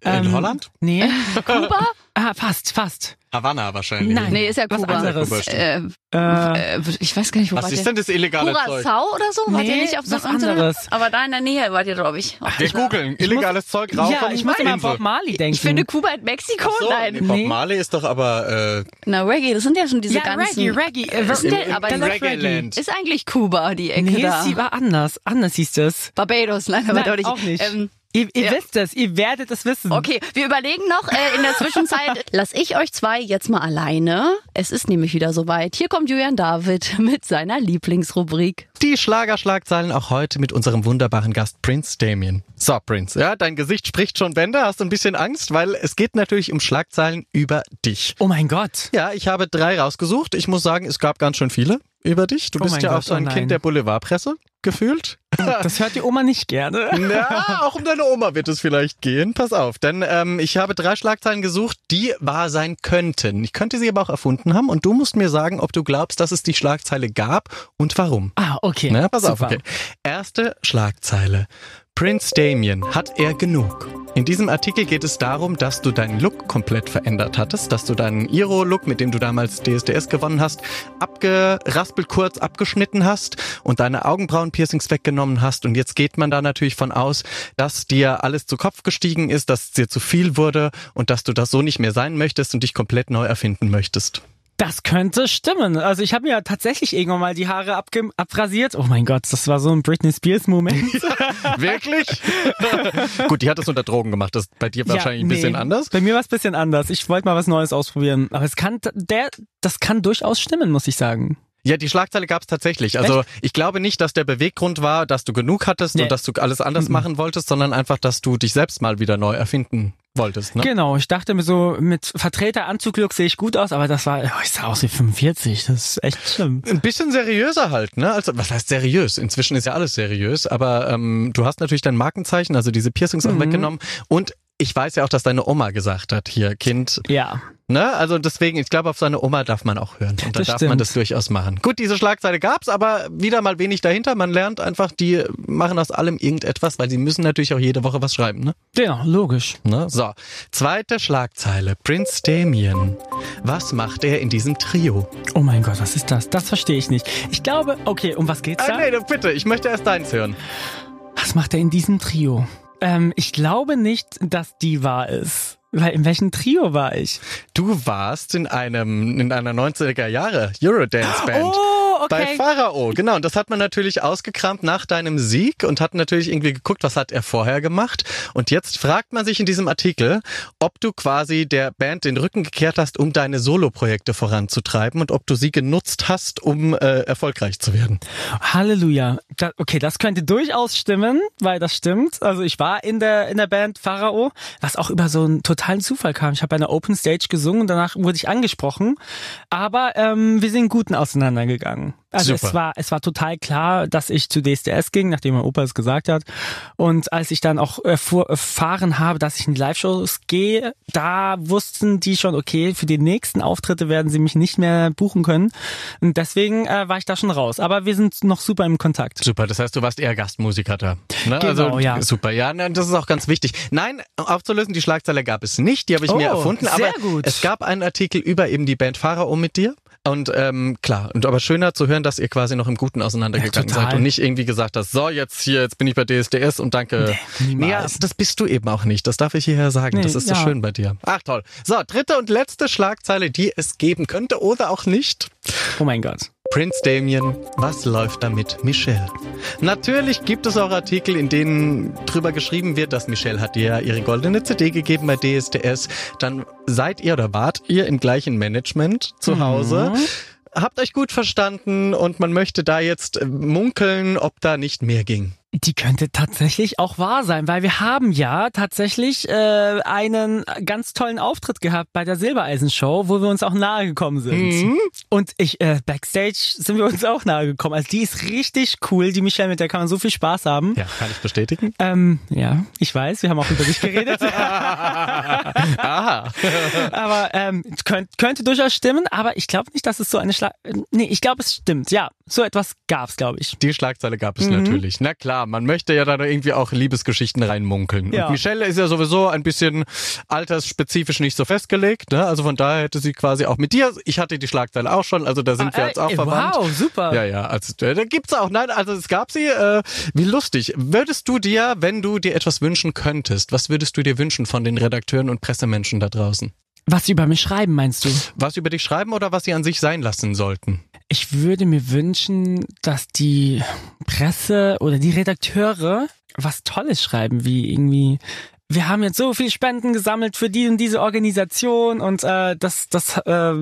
In Ähm, Holland? Nee. <laughs> Kuba? Ah, fast, fast. Havanna wahrscheinlich. Nein. Nee, ist ja Was Kuba. anderes. Kuba, stimmt. Äh, Äh, äh, ich weiß gar nicht, wo Was wart ist ihr? denn das illegale Zeug? Curacao oder so? Wart ihr Nee, nicht auf so was anderes. Aber da in der Nähe wart ihr, glaube ich. Ach, Wir ich, googeln. Illegales Zeug rauchen. ja, ich muss immer an. Bob Marley denken. ich finde Kuba in Mexiko? So, Nein. nee, Bob Nee. Marley ist doch aber äh, Na, Reggae, das sind ja schon diese ja, ganzen... Reggae, Reggae. Äh, Was ist denn, aber Reggae-Land. ist eigentlich Kuba die Ecke Nee, da? sie war anders. Anders hieß das. Barbados, nein, aber Nein, doch nicht. auch nicht. Ähm, Ihr, ihr Ja. wisst es, ihr werdet es wissen. Okay, wir überlegen noch äh, in der Zwischenzeit. <laughs> Lass ich euch zwei jetzt mal alleine. Es ist nämlich wieder soweit. Hier kommt Julian David <laughs> mit seiner Lieblingsrubrik. Die Schlagerschlagzeilen auch heute mit unserem wunderbaren Gast Prince Damien. So, Prince, ja, dein Gesicht spricht schon Bände. Hast du ein bisschen Angst? Weil es geht natürlich um Schlagzeilen über dich. Oh mein Gott. Ja, ich habe drei rausgesucht. Ich muss sagen, es gab ganz schön viele über dich. Du Oh bist ja Gott, auch so ein oh. Kind der Boulevardpresse gefühlt. Das hört die Oma nicht gerne. <laughs> Ja, auch um deine Oma wird es vielleicht gehen. Pass auf, denn ähm, ich habe drei Schlagzeilen gesucht, die wahr sein könnten. Ich könnte sie aber auch erfunden haben und du musst mir sagen, ob du glaubst, dass es die Schlagzeile gab und warum. Ah, okay. Na, pass auf, Super. okay. Erste Schlagzeile. Prince Damien, hat er genug? In diesem Artikel geht es darum, dass du deinen Look komplett verändert hattest, dass du deinen Iro-Look, mit dem du damals DSDS gewonnen hast, abgeraspelt, kurz abgeschnitten hast und deine Augenbrauen-Piercings weggenommen hast. Und jetzt geht man da natürlich von aus, dass dir alles zu Kopf gestiegen ist, dass es dir zu viel wurde und dass du das so nicht mehr sein möchtest und dich komplett neu erfinden möchtest. Das könnte stimmen. Also ich habe mir ja tatsächlich irgendwann mal die Haare abge abrasiert. Oh mein Gott, das war so ein Britney Spears Moment. <laughs> Wirklich? <laughs> Gut, die hat das unter Drogen gemacht. Das ist bei dir wahrscheinlich ein nee. bisschen anders. Bei mir war es ein bisschen anders. Ich wollte mal was Neues ausprobieren. Aber es kann, der, das kann durchaus stimmen, muss ich sagen. Ja, die Schlagzeile gab es tatsächlich. Also ich glaube nicht, dass der Beweggrund war, dass du genug hattest Nee. und dass du alles anders machen wolltest, sondern einfach, dass du dich selbst mal wieder neu erfinden wolltest. Ne? Genau, ich dachte mir so, mit Vertreter-Anzug-Look sehe ich gut aus, aber das war, oh, ich sah aus wie 45. Das ist echt schlimm. Ein bisschen seriöser halt, ne? Also was heißt seriös? Inzwischen ist ja alles seriös, aber ähm, du hast natürlich dein Markenzeichen, also diese Piercings auch weggenommen und ich weiß ja auch, dass deine Oma gesagt hat, hier Kind, Ja. ne? Also deswegen, ich glaube, auf seine Oma darf man auch hören und da Das darf man stimmt. das durchaus machen. Gut, diese Schlagzeile gab's, aber wieder mal wenig dahinter. Man lernt einfach, die machen aus allem irgendetwas, weil sie müssen natürlich auch jede Woche was schreiben, ne? Genau, logisch. Ne? So, zweite Schlagzeile. Prince Damien. Was macht er in diesem Trio? Oh mein Gott, was ist das? Das verstehe ich nicht. Ich glaube, okay, um was geht's Ah, da? nee, bitte, ich möchte erst deins hören. Was macht er in diesem Trio? Ähm, ich glaube nicht, dass die wahr ist. Weil in welchem Trio war ich? Du warst in einem, in einer 90er Jahre Eurodance Band. Oh, okay. Bei Pharao, genau. Und das hat man natürlich ausgekramt nach deinem Sieg und hat natürlich irgendwie geguckt, was hat er vorher gemacht. Und jetzt fragt man sich in diesem Artikel, ob du quasi der Band den Rücken gekehrt hast, um deine Soloprojekte voranzutreiben und ob du sie genutzt hast, um äh, erfolgreich zu werden. Halleluja. Da, okay, das könnte durchaus stimmen, weil das stimmt. Also ich war in der in der Band Pharao, was auch über so einen totalen Zufall kam. Ich habe bei einer Open Stage gesungen und danach wurde ich angesprochen. Aber ähm, wir sind guten auseinandergegangen. Also Super. es war es war total klar, dass ich zu DSDS ging, nachdem mein Opa es gesagt hat. Und als ich dann auch erfuhr- erfahren habe, dass ich in die Live-Shows gehe, da wussten die schon, okay, für die nächsten Auftritte werden sie mich nicht mehr buchen können. Und deswegen äh, war ich da schon raus. Aber wir sind noch super im Kontakt. Super, das heißt, du warst eher Gastmusiker da. Ne? Genau, also, ja. Super, ja, ne, das ist auch ganz wichtig. Nein, aufzulösen, die Schlagzeile gab es nicht, die habe ich mir Oh, erfunden, aber gut. es gab einen Artikel über eben die Band Pharao mit dir. Und ähm, klar, und aber schöner zu hören, dass ihr quasi noch im Guten auseinandergegangen Ja, seid und nicht irgendwie gesagt hast, so jetzt hier, jetzt bin ich bei DSDS und danke. Nee, ja, das bist du eben auch nicht. Das darf ich hierher sagen. Nee, das ist so ja. schön bei dir. Ach toll. So, dritte und letzte Schlagzeile, die es geben könnte oder auch nicht. Oh mein Gott. Prince Damien, was läuft da mit Michelle? Natürlich gibt es auch Artikel, in denen drüber geschrieben wird, dass Michelle hat dir ja ihre goldene CD gegeben bei DSDS. Dann seid ihr oder wart ihr im gleichen Management zu Hause. Habt euch gut verstanden und man möchte da jetzt äh, munkeln, ob da nicht mehr ging. Die könnte tatsächlich auch wahr sein, weil wir haben ja tatsächlich äh, einen ganz tollen Auftritt gehabt bei der Silbereisen-Show, wo wir uns auch nahe gekommen sind. Und ich äh, backstage sind wir uns auch nahe gekommen. Also die ist richtig cool, die Michelle, mit der kann man so viel Spaß haben. Ja, kann ich bestätigen. Ähm, ja, ich weiß, wir haben auch über dich geredet. <laughs> Aha. aber ähm, könnt, könnte durchaus stimmen, aber ich glaube nicht, dass es so eine Schlag... Nee, ich glaube, es stimmt. Ja, so etwas gab's, glaube ich. Die Schlagzeile gab es Mhm. natürlich. Na klar, man möchte ja da irgendwie auch Liebesgeschichten reinmunkeln. Ja. Und Michelle ist ja sowieso ein bisschen altersspezifisch nicht so festgelegt. Ne? Also von daher hätte sie quasi auch mit dir. Ich hatte die Schlagzeile auch schon, also da sind wir Ah, jetzt auch ey, verwandt. Wow, super. Ja, ja, also äh, da gibt's auch, nein, also es gab sie, äh, wie lustig. Würdest du dir, wenn du dir etwas wünschen könntest, was würdest du dir wünschen von den Redakteuren und Pressemenschen da draußen? Was sie über mich schreiben, meinst du? Was über dich schreiben oder was sie an sich sein lassen sollten? Ich würde mir wünschen, dass die Presse oder die Redakteure was Tolles schreiben, wie irgendwie wir haben jetzt so viel Spenden gesammelt für die und diese Organisation und äh, das das äh,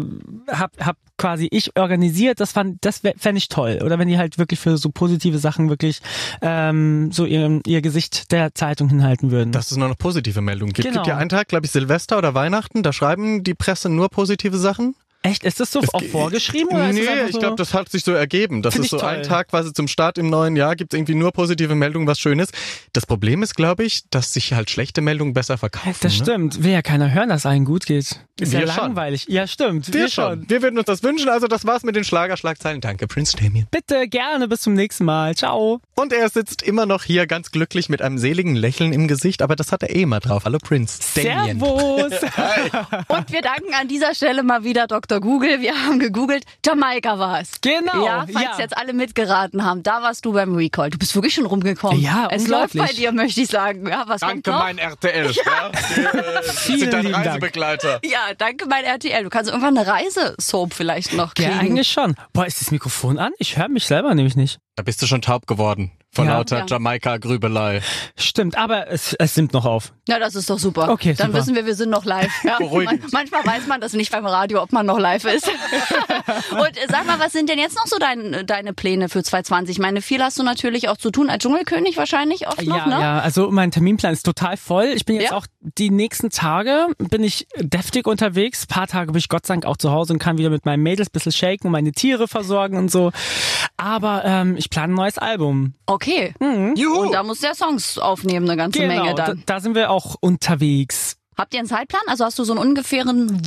hab, hab quasi ich organisiert. Das fand das fände ich toll. Oder wenn die halt wirklich für so positive Sachen wirklich ähm, so ihr, ihr Gesicht der Zeitung hinhalten würden. Dass es nur noch positive Meldungen gibt. Genau. Gibt ja einen Tag, glaube ich, Silvester oder Weihnachten, da schreiben die Presse nur positive Sachen. Echt? Ist das so Es auch ge- vorgeschrieben? Oder nee, einfach ich so? glaube, das hat sich so ergeben. Das Find ist so ein toll. Tag quasi zum Start im neuen Jahr, gibt irgendwie nur positive Meldungen, was schön ist. Das Problem ist, glaube ich, dass sich halt schlechte Meldungen besser verkaufen. Das ne? stimmt. Will ja keiner hören, dass es allen gut geht. Ist Wir ja schon. langweilig. Ja, stimmt. Wir schon. Wir würden uns das wünschen. Also das war's mit den Schlagerschlagzeilen. Danke, Prince Damien. Bitte, gerne. Bis zum nächsten Mal. Ciao. Und er sitzt immer noch hier ganz glücklich mit einem seligen Lächeln im Gesicht, aber das hat er eh immer drauf. Hallo Prince Damien. Servus. <laughs> Und wir danken an dieser Stelle mal wieder Dr. Google. Wir haben gegoogelt. Jamaika war es. Genau, Ja, falls ja. jetzt alle mitgeraten haben, da warst du beim Recall. Du bist wirklich schon rumgekommen. Ja, Es läuft bei dir, möchte ich sagen. Ja, was kommt noch? RTL. <laughs> Ja. Wir, äh, Vielen sind dein lieben Dank. Reisebegleiter. Ja, danke mein RTL. Du kannst irgendwann eine Reisesoap vielleicht noch kriegen. Ja, eigentlich schon. Boah, ist das Mikrofon an? Ich höre mich selber nämlich nicht. Da bist du schon taub geworden. Von Ja. lauter Ja. Jamaika-Grübelei. Stimmt, aber es, es nimmt noch auf. Ja, das ist doch super. Okay, Dann super. wissen wir, wir sind noch live. Ja. Beruhigend. Man- Manchmal weiß man das nicht beim Radio, ob man noch live ist. <laughs> Und äh, sag mal, was sind denn jetzt noch so dein, deine Pläne für 2020? Ich meine, viel hast du natürlich auch zu tun als Dschungelkönig wahrscheinlich oft noch, ja, ne? ja, also mein Terminplan ist total voll. Ich bin jetzt Ja? auch die nächsten Tage bin ich deftig unterwegs. Ein paar Tage bin ich Gott sei Dank auch zu Hause und kann wieder mit meinen Mädels ein bisschen shaken und meine Tiere versorgen und so. Aber ähm, ich plane ein neues Album. Okay. Juhu. Und da musst du ja Songs aufnehmen, eine ganze Menge Genau, da, dann. da sind wir auch unterwegs. Habt ihr einen Zeitplan? Also hast du so einen ungefähren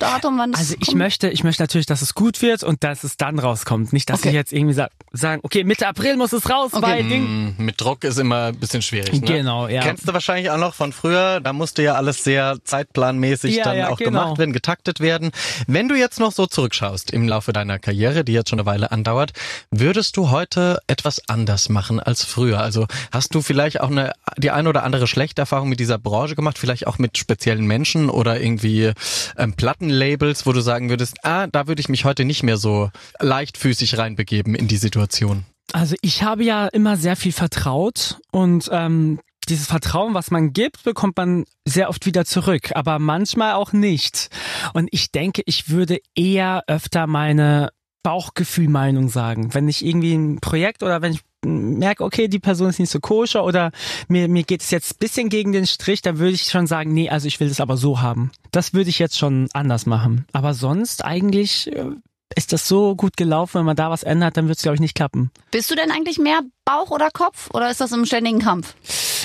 Wunschdatum, wann das Also ich kommt? möchte, ich möchte natürlich, dass es gut wird und dass es dann rauskommt. Nicht, dass Okay. ich jetzt irgendwie sa sagen, okay, Mitte April muss es raus, weil Ding. Mm, Mit Druck ist immer ein bisschen schwierig. Ne? Genau, ja. Kennst du wahrscheinlich auch noch von früher, da musste ja alles sehr zeitplanmäßig Ja, dann ja, auch genau. gemacht werden, getaktet werden. Wenn du jetzt noch so zurückschaust im Laufe deiner Karriere, die jetzt schon eine Weile andauert, würdest du heute etwas anders machen als früher? Also hast du vielleicht auch eine, die eine oder andere schlechte Erfahrung mit dieser Branche gemacht, vielleicht auch mit speziellen Menschen oder irgendwie ähm, Plattenlabels, wo du sagen würdest, ah, da würde ich mich heute nicht mehr so leichtfüßig reinbegeben in die Situation? Also ich habe ja immer sehr viel vertraut und ähm, dieses Vertrauen, was man gibt, bekommt man sehr oft wieder zurück, aber manchmal auch nicht. Und ich denke, ich würde eher öfter meine Bauchgefühlmeinung sagen. Wenn ich irgendwie ein Projekt oder wenn ich merke, okay, die Person ist nicht so koscher oder mir, mir geht es jetzt ein bisschen gegen den Strich, dann würde ich schon sagen, nee, also ich will das aber so haben. Das würde ich jetzt schon anders machen. Aber sonst eigentlich äh, ist das so gut gelaufen, wenn man da was ändert, dann wird es, glaube ich, nicht klappen. Bist du denn eigentlich mehr Bauch oder Kopf oder ist das im ständigen Kampf?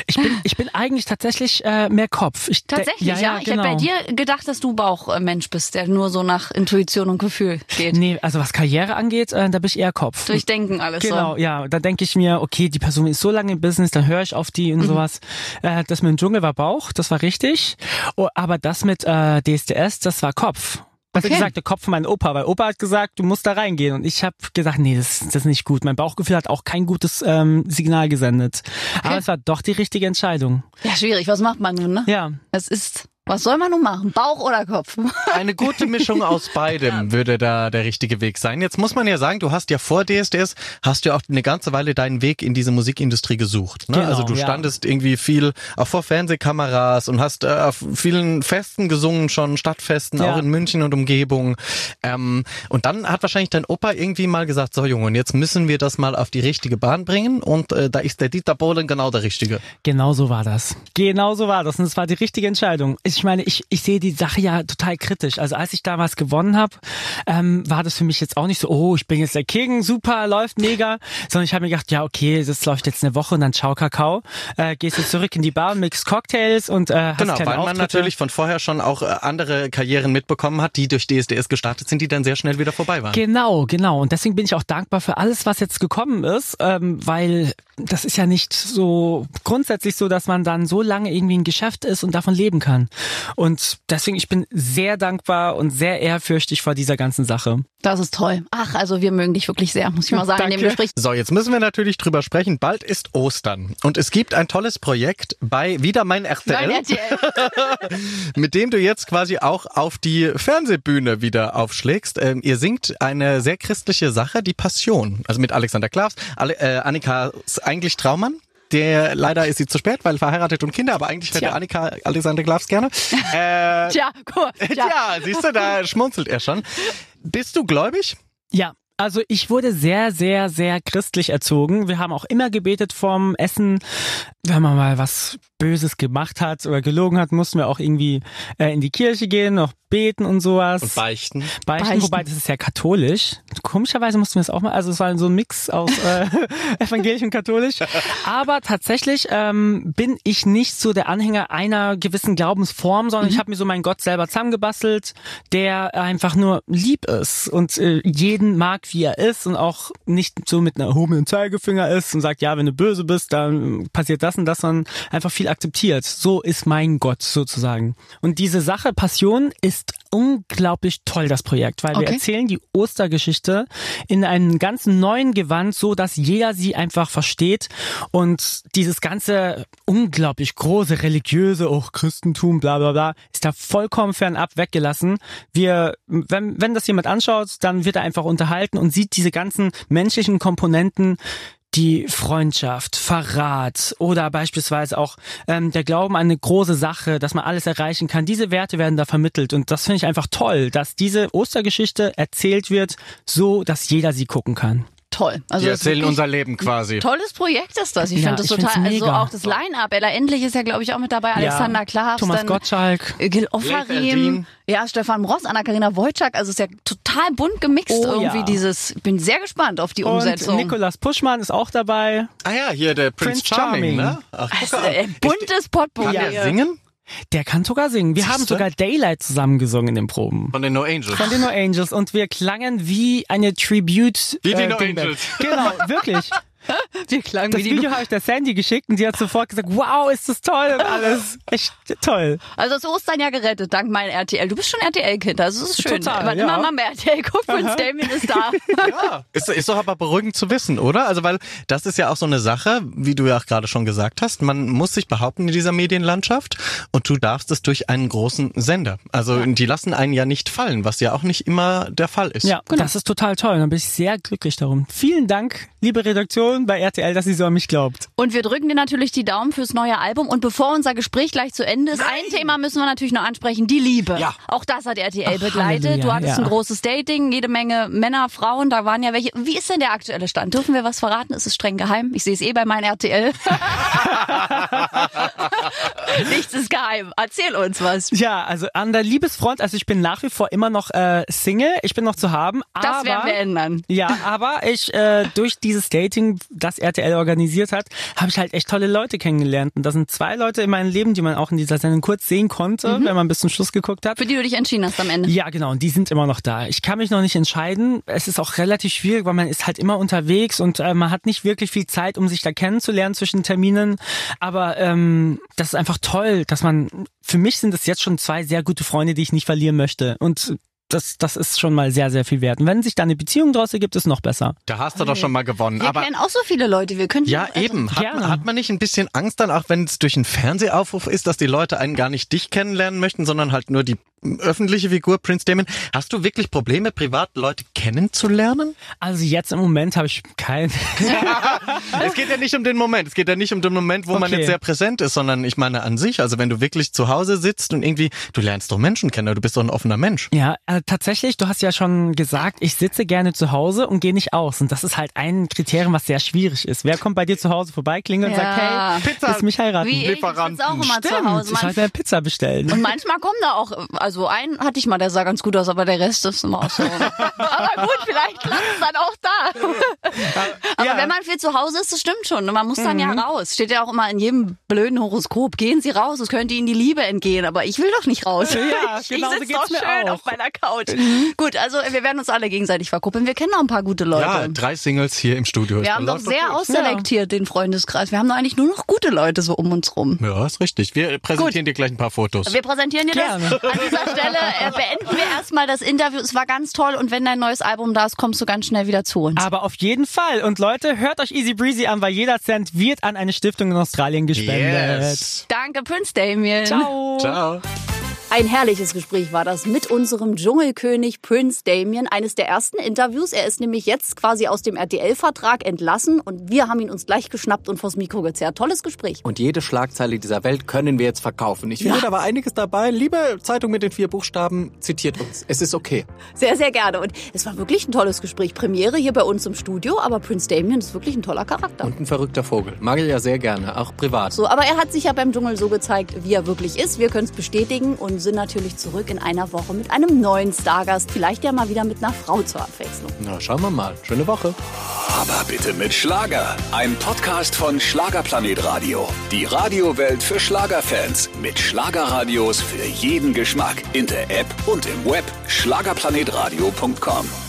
Ich bin, ich bin eigentlich tatsächlich äh, mehr Kopf. Ich Tatsächlich, ja. ja, ja Ich genau. hätte bei dir gedacht, dass du Bauchmensch bist, der nur so nach Intuition und Gefühl geht. Nee, also was Karriere angeht, äh, da bin ich eher Kopf. Durchdenken alles Genau, so. ja. Da denke ich mir, okay, die Person ist so lange im Business, dann höre ich auf die Mhm. und sowas. Äh, das mit dem Dschungel war Bauch, das war richtig. Oh, aber das mit äh, DSDS, das war Kopf. Also Okay. gesagt, der Kopf von meinem Opa, weil Opa hat gesagt, du musst da reingehen. Und ich habe gesagt, nee, das, das ist nicht gut. Mein Bauchgefühl hat auch kein gutes ähm, Signal gesendet. Aber es war doch die richtige Entscheidung. Ja, schwierig. Was macht man nun, ne? Ja. Es ist, was soll man nun machen? Bauch oder Kopf? <laughs> Eine gute Mischung aus beidem würde da der richtige Weg sein. Jetzt muss man ja sagen, du hast ja vor DSDS, hast du ja auch eine ganze Weile deinen Weg in diese Musikindustrie gesucht. Ne? Genau, also du ja. standest irgendwie viel auch vor Fernsehkameras und hast äh, auf vielen Festen gesungen, schon Stadtfesten, Ja. auch in München und Umgebung. Ähm, und dann hat wahrscheinlich dein Opa irgendwie mal gesagt, so Junge, und jetzt müssen wir das mal auf die richtige Bahn bringen und äh, da ist der Dieter Bohlen genau der Richtige. Genau so war das. Genau so war das. Und es war die richtige Entscheidung. Ich meine, ich, ich sehe die Sache ja total kritisch. Also als ich damals gewonnen habe, ähm, war das für mich jetzt auch nicht so, oh, ich bin jetzt der King, super, läuft mega. Sondern ich habe mir gedacht, ja, okay, das läuft jetzt eine Woche und dann ciao Kakao. Äh, gehst du zurück in die Bar, mix Cocktails und äh, hast Genau, weil man Auftritte. natürlich von vorher schon auch äh, andere Karrieren mitbekommen hat, die durch DSDS gestartet sind, die dann sehr schnell wieder vorbei waren. Genau, genau. Und deswegen bin ich auch dankbar für alles, was jetzt gekommen ist, ähm, weil das ist ja nicht so grundsätzlich so, dass man dann so lange irgendwie ein Geschäft ist und davon leben kann. Und deswegen, ich bin sehr dankbar und sehr ehrfürchtig vor dieser ganzen Sache. Das ist toll. Ach, also wir mögen dich wirklich sehr, muss ich mal sagen, in dem Danke. Gespräch. So, jetzt müssen wir natürlich drüber sprechen. Bald ist Ostern und es gibt ein tolles Projekt bei wieder mein RTL, Nein, RTL. <laughs> mit dem du jetzt quasi auch auf die Fernsehbühne wieder aufschlägst. Ähm, ihr singt eine sehr christliche Sache, die Passion. Also mit Alexander Klavs, Ale äh, Annika ist eigentlich Traumann. Der leider ist sie zu spät, weil verheiratet und Kinder, aber eigentlich hätte Tja. Annika Alexander Glavs gerne. <laughs> Äh, Tja, guck mal. <laughs> Tja. ja, siehst du, da schmunzelt er schon. Bist du gläubig? Ja, also ich wurde sehr, sehr, sehr christlich erzogen. Wir haben auch immer gebetet vorm Essen. Wenn man mal was Böses gemacht hat oder gelogen hat, mussten wir auch irgendwie äh, in die Kirche gehen, noch beten und sowas. Und beichten. Beichten, Beichten. wobei das ist ja katholisch. Komischerweise mussten wir es auch mal, also es war so ein Mix aus äh, <laughs> evangelisch und katholisch. Aber tatsächlich ähm, bin ich nicht so der Anhänger einer gewissen Glaubensform, sondern ich habe mir so meinen Gott selber zusammengebastelt, der einfach nur lieb ist und äh, jeden mag, wie er ist und auch nicht so mit einer erhobenen Zeigefinger ist und sagt, ja, wenn du böse bist, dann passiert das und das, sondern einfach viel akzeptiert. So ist mein Gott sozusagen. Und diese Sache Passion ist unglaublich toll, das Projekt, weil wir Okay. erzählen die Ostergeschichte in einem ganz neuen Gewand, so dass jeder sie einfach versteht und dieses ganze unglaublich große religiöse, auch Christentum, bla bla bla, ist da vollkommen fernab weggelassen. Wir, wenn, wenn das jemand anschaut, dann wird er einfach unterhalten und sieht diese ganzen menschlichen Komponenten, die Freundschaft, Verrat oder beispielsweise auch ähm, der Glauben an eine große Sache, dass man alles erreichen kann. Diese Werte werden da vermittelt und das finde ich einfach toll, dass diese Ostergeschichte erzählt wird, so dass jeder sie gucken kann. Toll. Also Wir das ist erzählen unser Leben quasi. Tolles Projekt ist das. Ich Ja, finde das total, also auch das Line-Up. Ella Endlich ist ja, glaube ich, auch mit dabei. Alexander Klaas. Thomas dann Gottschalk. Gil Leif Offarim, ja, Stefan Ross, Anna-Karina Wojcik. Also es ist ja total bunt gemixt Oh, irgendwie ja. dieses. Ich bin sehr gespannt auf die Und Umsetzung. Nikolas Puschmann ist auch dabei. Ah ja, hier der Prince, Prince Charming, Charming. ne? Ach, Also, äh, buntes Potpourri. Kann der singen? Der kann sogar singen. Wir Siehste? haben sogar Daylight zusammen gesungen in den Proben. Von den No Angels. Von den No Angels und wir klangen wie eine Tribute. Wie die No Dingband. Angels. Genau, wirklich. <laughs> <laughs> Wir klangen Das wie die Video habe ich der Sandy geschickt und die hat sofort gesagt, wow, ist das toll und alles. Echt toll. Also das Ostern ja gerettet, dank meinem RTL. Du bist schon RTL-Kind, also es ist schön. Total, Wann ja. immer man mehr RTL guckt, Prince Damien ist da. <laughs> Ja, ist, ist doch aber beruhigend zu wissen, oder? Also, weil das ist ja auch so eine Sache, wie du ja auch gerade schon gesagt hast, man muss sich behaupten in dieser Medienlandschaft und du darfst es durch einen großen Sender. Also, die lassen einen ja nicht fallen, was ja auch nicht immer der Fall ist. Ja, das ist total toll. Da bin ich sehr glücklich darum. Vielen Dank, liebe Redaktion bei RTL, dass ihr so an mich glaubt. Und wir drücken dir natürlich die Daumen fürs neue Album. Und bevor unser Gespräch gleich zu Ende ist, ein Thema müssen wir natürlich noch ansprechen, die Liebe. Ja. Auch das hat RTL Ach, begleitet. Halleluja, du hattest ja. ein großes Dating, jede Menge Männer, Frauen, da waren ja welche. Wie ist denn der aktuelle Stand? Dürfen wir was verraten? Ist es streng geheim? Ich sehe es eh bei meinem RTL. <laughs> <laughs> <laughs> Nichts ist geheim. Erzähl uns was. Ja, also an der Liebesfront, also ich bin nach wie vor immer noch äh, Single, ich bin noch zu haben, Das aber werden wir ändern. ja, aber ich äh, durch dieses Dating, das RTL organisiert hat, habe ich halt echt tolle Leute kennengelernt und da sind zwei Leute in meinem Leben, die man auch in dieser Sendung kurz sehen konnte, wenn man bis zum Schluss geguckt hat. Für die du dich entschieden hast am Ende. Ja, genau, und die sind immer noch da. Ich kann mich noch nicht entscheiden. Es ist auch relativ schwierig, weil man ist halt immer unterwegs und äh, man hat nicht wirklich viel Zeit, um sich da kennenzulernen zwischen Terminen. Aber ähm, das ist einfach toll, dass man, für mich sind es jetzt schon zwei sehr gute Freunde, die ich nicht verlieren möchte. Und das, das ist schon mal sehr, sehr viel wert. Und wenn sich da eine Beziehung draus ergibt, ist noch besser. Da hast du doch schon mal gewonnen. Wir aber kennen auch so viele Leute. Wir können ja, also, eben. Hat, gerne. man- hat man nicht ein bisschen Angst dann, auch wenn es durch einen Fernsehaufruf ist, dass die Leute einen gar nicht dich kennenlernen möchten, sondern halt nur die öffentliche Figur Prince Damon. Hast du wirklich Probleme, privat Leute kennenzulernen? Also jetzt im Moment habe ich kein. <laughs> es geht ja nicht um den Moment. Es geht ja nicht um den Moment, wo man Okay. jetzt sehr präsent ist, sondern ich meine an sich. Also wenn du wirklich zu Hause sitzt und irgendwie, du lernst doch Menschen kennen, du bist doch ein offener Mensch. Ja, äh, tatsächlich, du hast ja schon gesagt, ich sitze gerne zu Hause und gehe nicht aus. Und das ist halt ein Kriterium, was sehr schwierig ist. Wer kommt bei dir zu Hause vorbei, klingelt und Ja. sagt, hey, Pizza. willst mich heiraten? Wie ich, ich auch immer zu Stimmt, Hause. ich sollte Man, mir Pizza bestellen. und manchmal kommen da auch, also einen hatte ich mal, der sah ganz gut aus, aber der Rest ist immer auch so. <laughs> aber gut, vielleicht klappt es dann auch da. aber Ja. wenn man viel zu Hause ist, das stimmt schon. Man muss dann ja raus. Steht ja auch immer in jedem blöden Horoskop. Gehen Sie raus, es könnte Ihnen die Liebe entgehen. Aber ich will doch nicht raus. Ja, <laughs> ich genau so sitze geht's doch schön auch. auf meiner Couch. Gut, also wir werden uns alle gegenseitig verkuppeln. Wir kennen noch ein paar gute Leute. Ja, drei Singles hier im Studio. wir haben doch sehr gut. ausselektiert, den Freundeskreis. Wir haben doch eigentlich nur noch gute Leute so um uns rum. Ja, ist richtig. Wir präsentieren dir gleich ein paar Fotos. Wir präsentieren dir Gerne. das. An dieser Stelle äh, beenden wir erstmal das Interview. Es war ganz toll und wenn dein neues Album da ist, kommst du ganz schnell wieder zu uns. Aber auf jeden Fall. Und Leute, hört euch Easy Breezy an, weil jeder Cent wird an eine Stiftung in Australien gespendet. Yes. Danke, Prince Damien. Ciao. Ciao. Ein herrliches Gespräch war das mit unserem Dschungelkönig Prince Damien. Eines der ersten Interviews. Er ist nämlich jetzt quasi aus dem RTL-Vertrag entlassen und wir haben ihn uns gleich geschnappt und vors Mikro gezerrt. Tolles Gespräch. Und jede Schlagzeile dieser Welt können wir jetzt verkaufen. Ich finde, ja. da war einiges dabei. Liebe Zeitung mit den vier Buchstaben, zitiert uns. Es ist okay. Sehr, sehr gerne. Und es war wirklich ein tolles Gespräch. Premiere hier bei uns im Studio, aber Prince Damien ist wirklich ein toller Charakter. Und ein verrückter Vogel. Mag ich ja sehr gerne, auch privat. So, aber er hat sich ja beim Dschungel so gezeigt, wie er wirklich ist. Wir können es bestätigen und sind natürlich zurück in einer Woche mit einem neuen Stargast. Vielleicht ja mal wieder mit einer Frau zur Abwechslung. Na, schauen wir mal. Schöne Woche. Aber bitte mit Schlager. Ein Podcast von Schlagerplanet Radio. Die Radiowelt für Schlagerfans. Mit Schlagerradios für jeden Geschmack. In der App und im Web. Schlagerplanetradio.com.